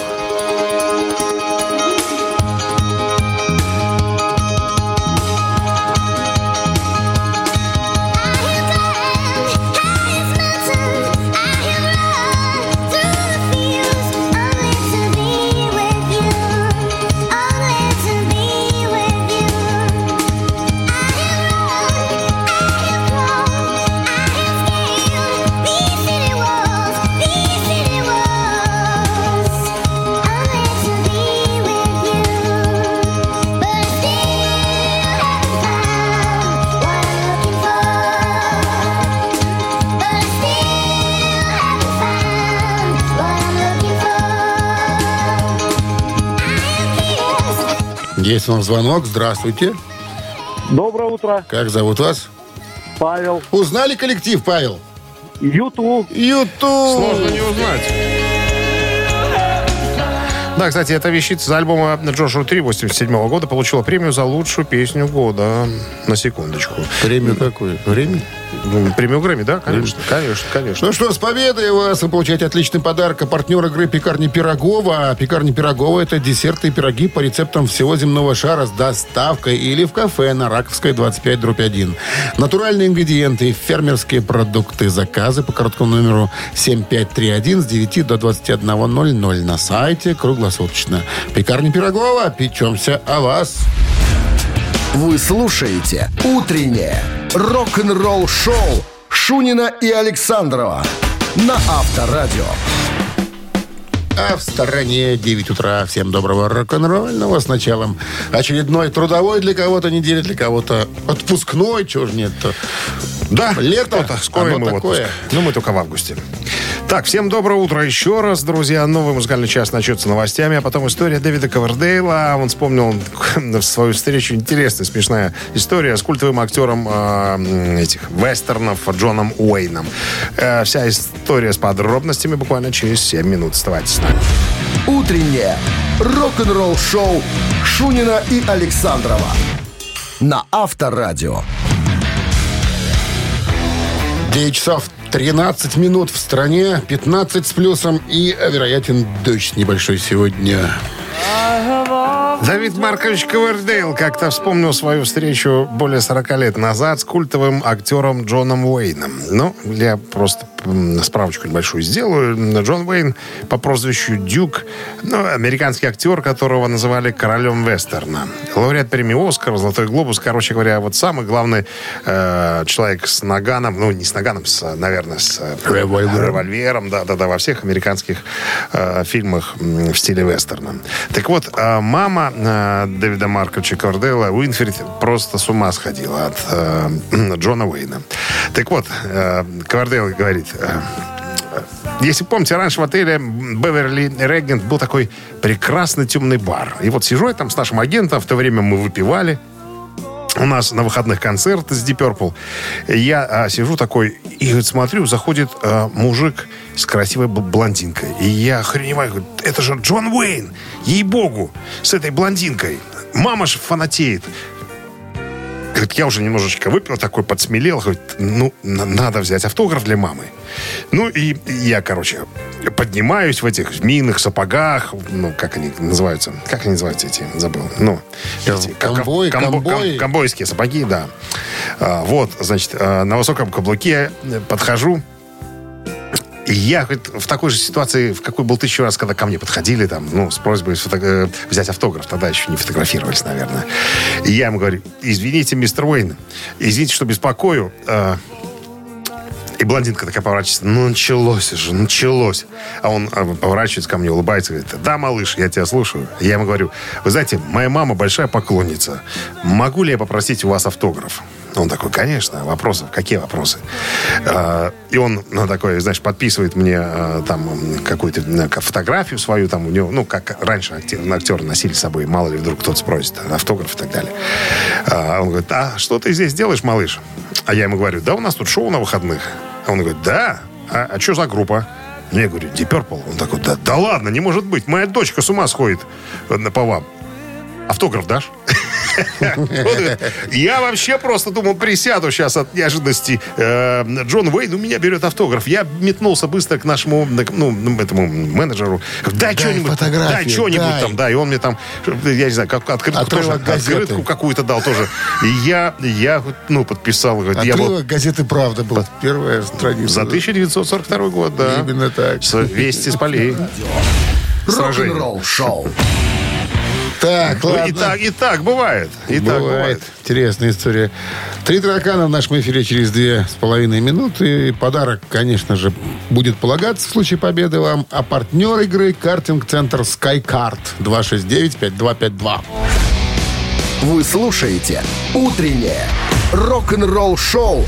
Speaker 1: Есть у нас звонок. Здравствуйте.
Speaker 7: Доброе утро,
Speaker 1: Как зовут вас?
Speaker 7: Павел.
Speaker 1: Узнали коллектив, Павел?
Speaker 7: Ютуб.
Speaker 1: Ютуб.
Speaker 2: Сложно не узнать. Да, кстати, эта вещица из альбома Джошуа 3 87 года получила премию за лучшую песню года. На секундочку.
Speaker 1: Премию какую? Время?
Speaker 2: Ну, Премию Грэмми, да? Конечно, конечно, конечно.
Speaker 1: Ну что, с победой вас! Вы получаете отличный подарок. А партнер игры «Пекарни Пирогова». «Пекарни Пирогова» — это десерты и пироги по рецептам всего земного шара с доставкой или в кафе на Раковской 25 дробь 1. Натуральные ингредиенты фермерские продукты. Заказы по короткому номеру 7531 с 9 до 21.00 на сайте круглосуточно. «Пекарни Пирогова». Печемся о вас.
Speaker 3: Вы слушаете «Утреннее рок-н-ролл-шоу» Шунина и Александрова на Авторадио.
Speaker 1: А в стороне 9 утра. Всем доброго рок-н-ролльного с началом очередной трудовой для кого-то недели, для кого-то отпускной, чего ж нет-то.
Speaker 2: Да,
Speaker 1: Лето,
Speaker 2: кто-то. Скоро мы
Speaker 1: такое.
Speaker 2: отпуск. Ну, мы только в августе. Так, всем доброе утро еще раз, друзья. Новый музыкальный час начнется новостями, а потом история Дэвида Ковердейла. Он вспомнил свою встречу. Интересная, смешная история с культовым актером э, этих вестернов Джоном Уэйном. Э, вся история с подробностями буквально через 7 минут. Оставайтесь с нами.
Speaker 3: Утреннее рок-н-ролл-шоу Шунина и Александрова на Авторадио.
Speaker 1: 9 часов 13 минут в стране, 15 с плюсом и вероятен дождь небольшой сегодня.
Speaker 2: Давид Маркович Ковердейл как-то вспомнил свою встречу более 40 лет назад с культовым актером Джоном Уэйном. Ну, я просто справочку небольшую сделаю. Джон Уэйн по прозвищу Дюк, ну, американский актер, которого называли королем вестерна. Лауреат премии «Оскар», «Золотой глобус». Короче говоря, вот самый главный э, человек с наганом, ну, не с наганом, с, наверное, с э,
Speaker 1: Револьвером.
Speaker 2: револьвером, да-да-да, во всех американских э, фильмах в стиле вестерна. Так вот, э, мама э, Дэвида Марковича Кордела, Уинфрид, просто с ума сходила от э, Джона Уэйна. Так вот, э, Кордел говорит, э, если помните, раньше в отеле Беверли Регент был такой прекрасный темный бар. И вот сижу я там с нашим агентом, в то время мы выпивали. У нас на выходных концерт с Deep Purple. Я а, сижу такой и говорит, смотрю, заходит а, мужик с красивой бл- блондинкой. И я охреневаю, говорю, это же Джон Уэйн, ей-богу, с этой блондинкой. Мама же фанатеет. Говорит, я уже немножечко выпил, такой подсмелел. Говорит, ну, на- надо взять автограф для мамы. Ну, и я, короче, поднимаюсь в этих змеиных сапогах. Ну, как они называются? Как они называются эти? Забыл. Ну, эти, как-
Speaker 1: Ковбой,
Speaker 2: комбо-
Speaker 1: ковбой.
Speaker 2: ком- Ковбойские сапоги, да. А, вот, значит, а, на высоком каблуке э, подхожу. Я говорит, в такой же ситуации, в какой был тысячу раз, когда ко мне подходили, там, ну, с просьбой сфото- э, взять автограф. Тогда еще не фотографировались, наверное. И я ему говорю, извините, мистер Уэйн, извините, что беспокою. э, И блондинка такая поворачивается. Ну, началось уже, началось. А он а, поворачивается ко мне, улыбается, говорит, да, малыш, я тебя слушаю. Я ему говорю, вы знаете, моя мама большая поклонница. Могу ли я попросить у вас автограф? Он такой, конечно, вопросов, какие вопросы? А, и он, ну, такой, знаешь, подписывает мне а, там какую-то как фотографию свою, там у него, ну, как раньше актер- актеры носили с собой, мало ли вдруг кто-то спросит, автограф и так далее. А, он говорит, а что ты здесь делаешь, малыш? А я ему говорю, да у нас тут шоу на выходных. А он говорит, да? А, что за группа? Я говорю, Deep Purple. Он такой, да, да ладно, не может быть. Моя дочка с ума сходит э, по вам. Автограф дашь? Я вообще просто думал, присяду сейчас от неожиданности. Э, Джон Уэйн у меня берет автограф. Я метнулся быстро к нашему ну, этому менеджеру. Дай что-нибудь. Дай что-нибудь там. Да, и он мне там, я не знаю, как открытку, какую-то дал тоже. И я, я ну, подписал.
Speaker 1: Отрывок газеты «Правда» был. Первая страница.
Speaker 2: за 1942 год, да.
Speaker 1: Именно так.
Speaker 2: Вести с полей.
Speaker 3: Рок-н-ролл шоу.
Speaker 1: Так, ладно.
Speaker 2: и так, и так бывает. И так бывает.
Speaker 1: Интересная история. Три таракана в нашем эфире через две с половиной минуты. И подарок, конечно же, будет полагаться в случае победы вам. А партнер игры картинг-центр SkyCard 269-5252.
Speaker 3: Вы слушаете «Утреннее рок-н-ролл-шоу»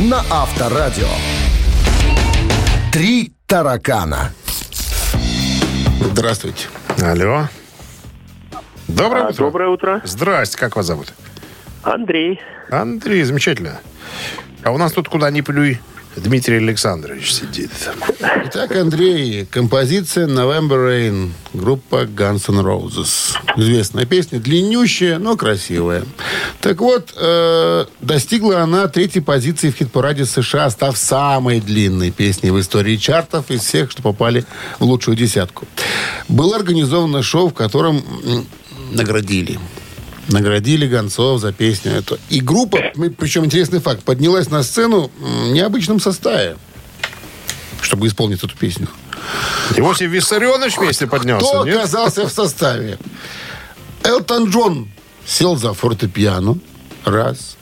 Speaker 3: на Авторадио. «Три таракана».
Speaker 1: Здравствуйте.
Speaker 2: Алло. Доброе
Speaker 7: А,
Speaker 2: утро.
Speaker 7: Доброе утро.
Speaker 2: Здрасте, как вас зовут?
Speaker 7: Андрей.
Speaker 2: Андрей, замечательно. А у нас тут куда ни плюй. Дмитрий Александрович сидит.
Speaker 1: Итак, Андрей, композиция November Rain, группа Guns N' Roses. Известная песня, длиннющая, но красивая. Так вот, э, достигла она третьей позиции в хит-параде США, став самой длинной песней в истории чартов из всех, что попали в лучшую десятку. Было организовано шоу, в котором наградили наградили гонцов за песню эту. И группа, причем интересный факт, поднялась на сцену в необычном составе, чтобы исполнить эту песню.
Speaker 2: Иосиф Виссарионович вместе поднялся,
Speaker 1: Кто
Speaker 2: нет?
Speaker 1: оказался в составе? Элтон Джон сел за фортепиано. Раз.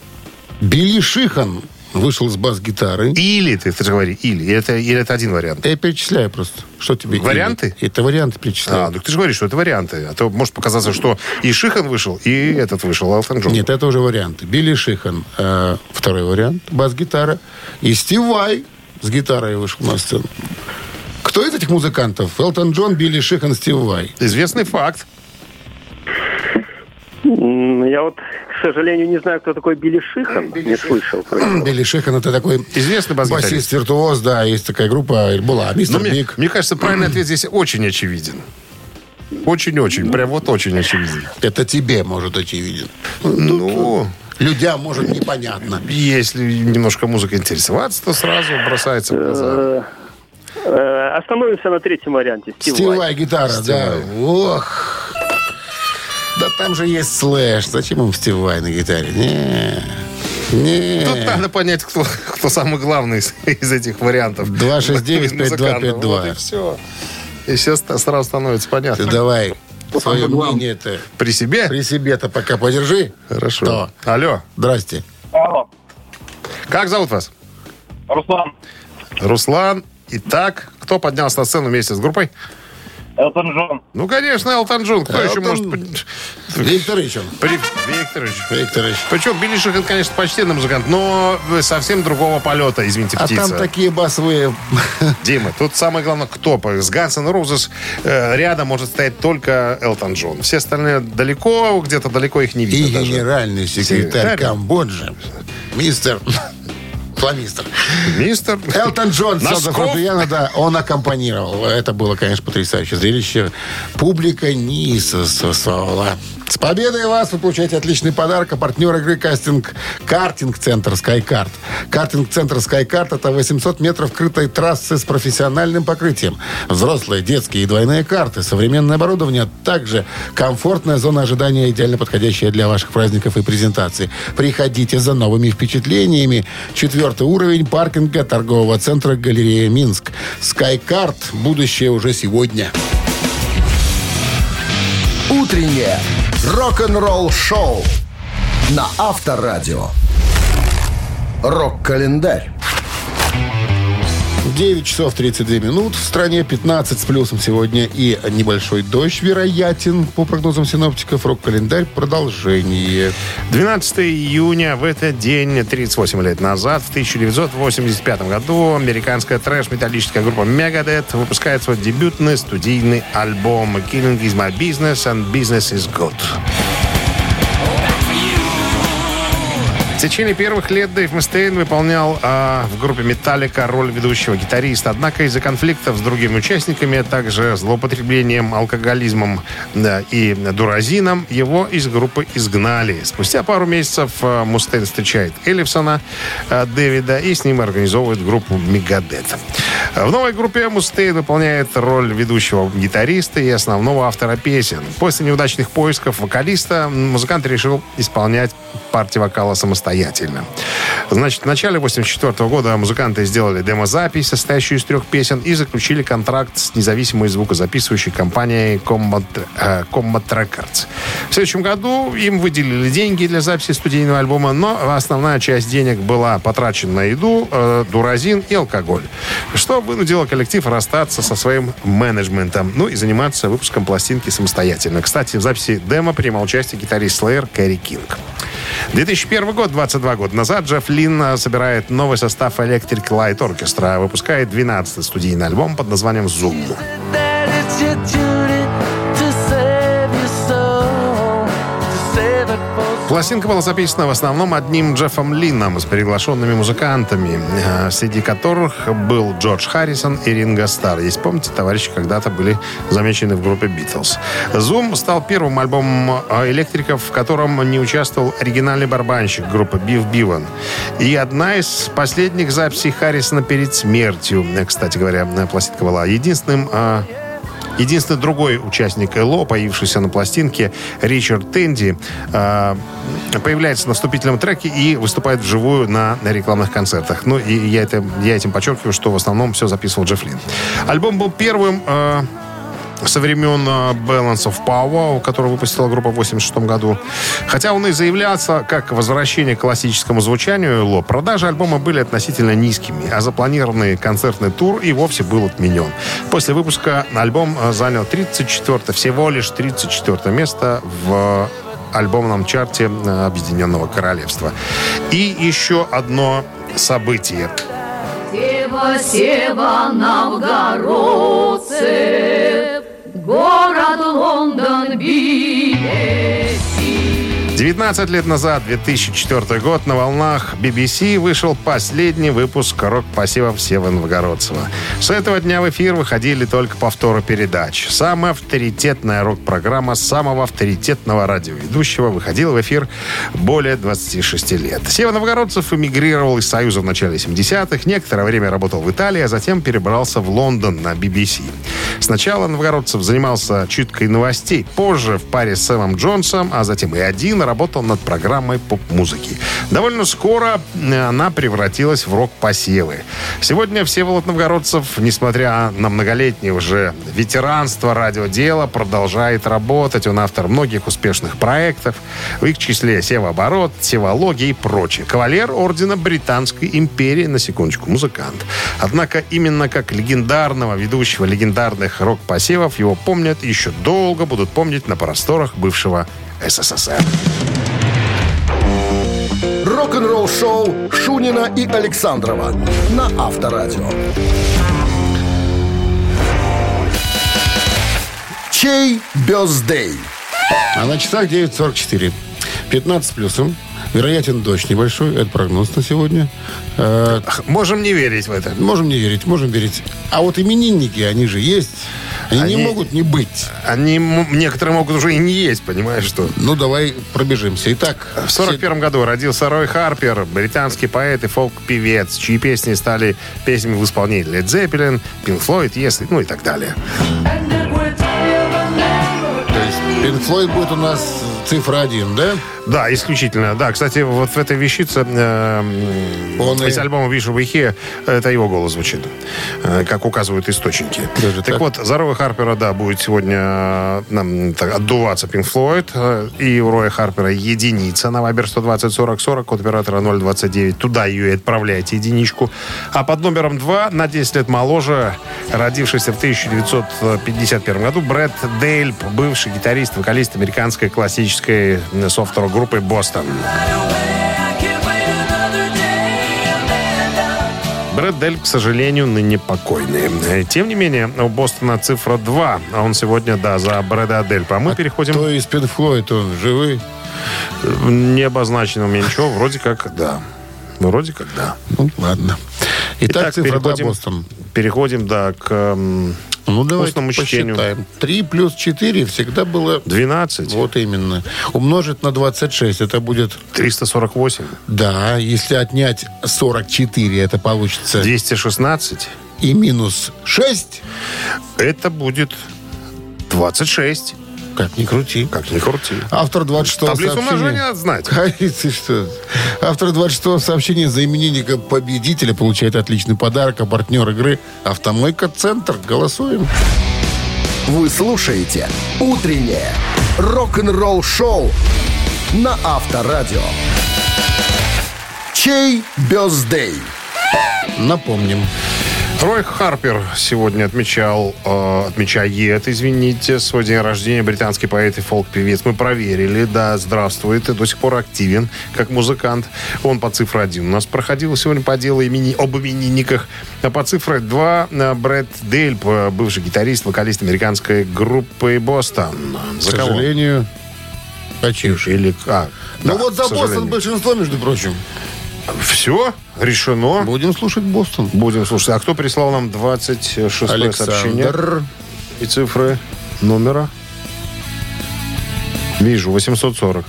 Speaker 1: Билли Шихан вышел с бас-гитары.
Speaker 2: Или, ты, ты же говори, или. Или это, или это один вариант.
Speaker 1: Я перечисляю просто. Что тебе? или?
Speaker 2: Варианты?
Speaker 1: Это варианты перечисляю.
Speaker 2: А, так ты же говоришь, что это варианты. А то может показаться, что и Шихан вышел, и этот вышел, Элтон Джон.
Speaker 1: Нет, это уже варианты. Билли Шихан, э, второй вариант, бас-гитара. И Стив Вай с гитарой вышел на сцену. Кто из этих музыкантов? Элтон Джон, Билли Шихан, Стив Вай.
Speaker 2: Известный факт.
Speaker 7: Я вот, к сожалению, не знаю, кто такой Билли Шихан. Не слышал. про него.
Speaker 1: Билли Шихан это такой
Speaker 2: Известный бас-гитарист.
Speaker 1: басист-виртуоз, да, есть такая группа, была, Мистер
Speaker 2: мне,
Speaker 1: Биг.
Speaker 2: мне кажется, правильный ответ здесь очень очевиден. Очень-очень, прям вот очень очевиден.
Speaker 1: Это тебе, может, очевиден.
Speaker 2: Ну,
Speaker 1: Людям, может, непонятно.
Speaker 2: если немножко музыкой интересоваться, то сразу бросается в глаза.
Speaker 7: Э, э, Остановимся на третьем варианте. Стив
Speaker 1: Стив
Speaker 7: Вай.
Speaker 1: Вай гитара, да. Ох. Да там же есть слэш. Зачем им Стив Вай на гитаре? Не. Не.
Speaker 2: Тут надо понять, кто, кто самый главный из, из этих вариантов.
Speaker 1: 269
Speaker 2: Из музыкантов.
Speaker 1: 5252.
Speaker 2: Вот и все. И сейчас сразу становится
Speaker 1: Ты
Speaker 2: понятно.
Speaker 1: давай свое мнение-то
Speaker 2: При себе?
Speaker 1: при себе-то пока подержи.
Speaker 2: Хорошо.
Speaker 1: Что?
Speaker 2: Алло.
Speaker 1: Здрасте.
Speaker 7: Алло,
Speaker 2: Как зовут вас?
Speaker 7: Руслан.
Speaker 2: Руслан. Итак, кто поднялся на сцену вместе с группой?
Speaker 7: Элтон Джон.
Speaker 2: Ну, конечно, Элтон Джон. Кто еще
Speaker 1: Элтон
Speaker 2: может...
Speaker 1: Викторович он.
Speaker 2: При- Викторович.
Speaker 1: Викторович.
Speaker 2: Причем Билли Шихан, конечно, почтенный музыкант, но совсем другого полета, извините,
Speaker 1: А
Speaker 2: птица.
Speaker 1: там такие басовые...
Speaker 2: Дима, тут самое главное, кто? С N' Roses э, рядом может стоять только Элтон Джон. Все остальные далеко, где-то далеко их не
Speaker 1: И
Speaker 2: видно даже.
Speaker 1: генеральный секретарь
Speaker 2: Секретарь.
Speaker 1: Камбоджи. Мистер... Фламистер.
Speaker 2: Мистер...
Speaker 1: Элтон Джон сел за фортепиано, да, он аккомпанировал. Это было, конечно, потрясающее зрелище. Публика не сосвала. С победой вас! Вы получаете отличный подарок. А партнер игры кастинг картинг-центр SkyCard. Картинг-центр SkyCard – это 800 метров крытой трассы с профессиональным покрытием. Взрослые, детские и двойные карты, современное оборудование, а также комфортная зона ожидания, идеально подходящая для ваших праздников и презентаций. Приходите за новыми впечатлениями. Четвертый уровень паркинга торгового центра «Галерея Минск». SkyCard – будущее уже сегодня.
Speaker 3: Утреннее рок-н-ролл-шоу на Авторадио. Рок-календарь.
Speaker 1: 9 часов 32 минут. В стране 15 с плюсом сегодня и небольшой дождь вероятен. По прогнозам синоптиков, рок-календарь продолжение.
Speaker 2: 12 июня в этот день, 38 лет назад, в 1985 году, американская трэш-металлическая группа Megadeth выпускает свой дебютный студийный альбом «Killing is my business and business is good». В течение первых лет Дэйв Мустейн выполнял э, в группе Металлика роль ведущего гитариста. Однако из-за конфликтов с другими участниками, а также злоупотреблением, алкоголизмом да, и дуразином, его из группы изгнали. Спустя пару месяцев э, Мустейн встречает Эллифсона э, Дэвида и с ним организовывает группу Мегадет. В новой группе Мустейн выполняет роль ведущего гитариста и основного автора песен. После неудачных поисков вокалиста музыкант решил исполнять партии вокала самостоятельно. Значит, в начале 84 года музыканты сделали демозапись, состоящую из трех песен, и заключили контракт с независимой звукозаписывающей компанией Combat, э, Combat Records. В следующем году им выделили деньги для записи студийного альбома, но основная часть денег была потрачена на еду, э, дуразин и алкоголь, что вынудило коллектив расстаться со своим менеджментом, ну и заниматься выпуском пластинки самостоятельно. Кстати, в записи демо принимал участие гитарист Slayer Кэрри Кинг. 2001 год, 22 года назад, Джефф Лин э, собирает новый состав Electric Light Orchestra, выпускает 12-й студийный альбом под названием «Zoom». Пластинка была записана в основном одним Джеффом Лином с приглашенными музыкантами, э, среди которых был Джордж Харрисон и Ринго Стар. Есть, помните, товарищи когда-то были замечены в группе Битлз. «Зум» стал первым альбомом э, электриков, в котором не участвовал оригинальный барабанщик группы Бив Биван. И одна из последних записей Харрисона перед смертью. Э, Кстати говоря, пластинка была единственным Единственный другой участник ЛО, появившийся на пластинке, Ричард Тенди, э, появляется на вступительном треке и выступает вживую на, на рекламных концертах. Ну, и я, это, я этим подчеркиваю, что в основном все записывал Джефф Лин. Альбом был первым... Со времен э, Balance of Power, который выпустила группа в 86 году. Хотя он и заявлялся как возвращение к классическому звучанию Ло, продажи альбома были относительно низкими, а запланированный концертный тур и вовсе был отменен. После выпуска альбом э, занял 34 всего лишь 34 место в альбомном чарте э, Объединенного Королевства. И еще одно событие.
Speaker 8: Сева, Сева, новгородцы, город Лондон билет.
Speaker 2: 19 лет назад, 2004 год, на волнах BBC вышел последний выпуск рок-пассивов Сева Новгородцева. С этого дня в эфир выходили только повторы передач. Самая авторитетная рок-программа самого авторитетного радиоведущего выходила в эфир более 26 лет. Сева Новгородцев эмигрировал из Союза в начале 70-х, некоторое время работал в Италии, а затем перебрался в Лондон на BBC. Сначала Новгородцев занимался чуткой новостей, позже в паре с Сэмом Джонсом, а затем и один работал над программой поп-музыки. Довольно скоро э, она превратилась в рок-посевы. Сегодня Всеволод Новгородцев, несмотря на многолетнее уже ветеранство радиодела, продолжает работать. Он автор многих успешных проектов. В их числе «Севооборот», «Севология» и прочее. Кавалер ордена Британской империи, на секундочку, музыкант. Однако именно как легендарного ведущего легендарных рок-посевов его помнят еще долго будут помнить на просторах бывшего СССР.
Speaker 3: Рок-н-ролл шоу Шунина и Александрова на Авторадио. Чей бездей?
Speaker 1: А на часах 9.44. 15 плюсом. Вероятен дождь небольшой. Это прогноз на сегодня. Э,
Speaker 2: Можем не верить в это.
Speaker 1: можем не верить, можем верить. А вот именинники, они же есть. Они,
Speaker 2: Они-
Speaker 1: не могут не быть.
Speaker 2: Они, некоторые могут уже и не есть, понимаешь, что?
Speaker 1: Ну, давай пробежимся. Итак,
Speaker 2: В 41 году родился Рой Харпер, британский поэт и фолк-певец, чьи песни стали песнями в исполнении Led Zeppelin, Pink Floyd, если, ну и так далее.
Speaker 1: То есть Пинк Флойд будет у нас цифра один, да?
Speaker 2: Да, исключительно. Да, кстати, вот в этой вещице э,
Speaker 1: Он и-
Speaker 2: из альбома «Вижу Ихе» это его голос звучит, э, как указывают источники.
Speaker 1: Даже
Speaker 2: так,
Speaker 1: так?
Speaker 2: вот, за Роя Харпера, да, будет сегодня э, нам так, отдуваться Пинк Флойд. э, И у Роя Харпера единица на Вайбер 120 40 40 код оператора 029. Туда ее и отправляйте, единичку. А под номером 2 на 10 лет моложе, родившийся в 1951 году, Брэд Дейльп, бывший гитарист, вокалист американской классической софт группы «Бостон». Брэд Дель, к сожалению, ныне покойный. Тем не менее, у Бостона цифра 2. А он сегодня, да, за Брэда Дельпа. А мы переходим...
Speaker 1: То есть Пинк Флойд, он живой?
Speaker 2: Не обозначено у меня ничего. Вроде как, да. Вроде как, да.
Speaker 1: Ну, ладно. Итак, цифра 2
Speaker 2: переходим,
Speaker 1: Бостон.
Speaker 2: переходим, да, к
Speaker 1: Ну, давайте
Speaker 2: устному чтению.
Speaker 1: посчитаем. 3 плюс 4 всегда было...
Speaker 2: 12.
Speaker 1: Вот именно. Умножить на 26, это будет...
Speaker 2: 348.
Speaker 1: Да, если отнять 44, это получится...
Speaker 2: 216.
Speaker 1: И минус 6,
Speaker 2: Это будет 26.
Speaker 1: Как ни крути.
Speaker 2: Как ни крути.
Speaker 1: Автор 26
Speaker 2: Таблицу
Speaker 1: сообщения...
Speaker 2: умножения знать.
Speaker 1: Конечно, что. Автор 26 сообщения за именинника победителя получает отличный подарок, а партнер игры «Автомойка Центр». Голосуем.
Speaker 3: Вы слушаете «Утреннее рок-н-ролл-шоу» на Авторадио. Чей бездей?
Speaker 1: Напомним.
Speaker 2: Рой Харпер сегодня отмечал, э, отмечает, извините, свой день рождения. Британский поэт и фолк-певец. Мы проверили, да, здравствует, и до сих пор активен как музыкант. Он по цифре один у нас проходил сегодня по делу имени, об именинниках. А по цифре два э, Брэд Дельп, бывший гитарист, вокалист американской группы «Бостон».
Speaker 1: К
Speaker 2: За кого?
Speaker 1: сожалению, почивший.
Speaker 2: Или... А,
Speaker 1: Ну
Speaker 2: да,
Speaker 1: вот за
Speaker 2: к
Speaker 1: Бостон большинство, между прочим.
Speaker 2: Все, решено.
Speaker 1: Будем слушать Бостон.
Speaker 2: Будем слушать. А кто прислал нам 26 сообщение?
Speaker 1: Александр.
Speaker 2: И цифры номера? Вижу, 840.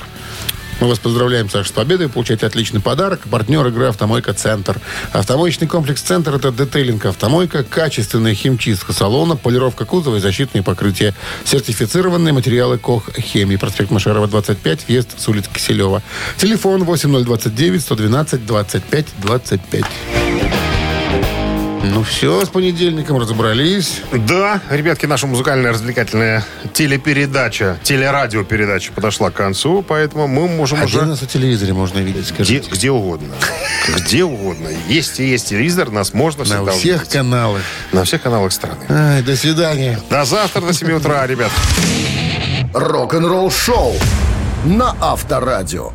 Speaker 1: Мы вас поздравляем, Саша, с победой. Получаете отличный подарок. Партнер игры «Автомойка Центр». Автомоечный комплекс «Центр» — это детейлинг «Автомойка», качественная химчистка салона, полировка кузова и защитные покрытия. Сертифицированные материалы КОХ «Хемии». Проспект Машерова, 25, въезд с улицы Киселева. Телефон 8029-112-25-25. Ну все, с понедельником разобрались.
Speaker 2: Да, ребятки, наша музыкальная развлекательная телепередача, телерадиопередача подошла к концу, поэтому мы можем
Speaker 1: А где
Speaker 2: уже...
Speaker 1: нас в телевизоре можно видеть,
Speaker 2: Где,
Speaker 1: скажите?
Speaker 2: где угодно. Где угодно. Есть и есть телевизор, нас можно
Speaker 1: На
Speaker 2: всегда
Speaker 1: всех
Speaker 2: увидеть.
Speaker 1: каналах.
Speaker 2: На всех каналах страны.
Speaker 1: Ай, до свидания.
Speaker 2: До завтра, до 7 утра, ребят.
Speaker 3: Рок-н-ролл-шоу на Авторадио.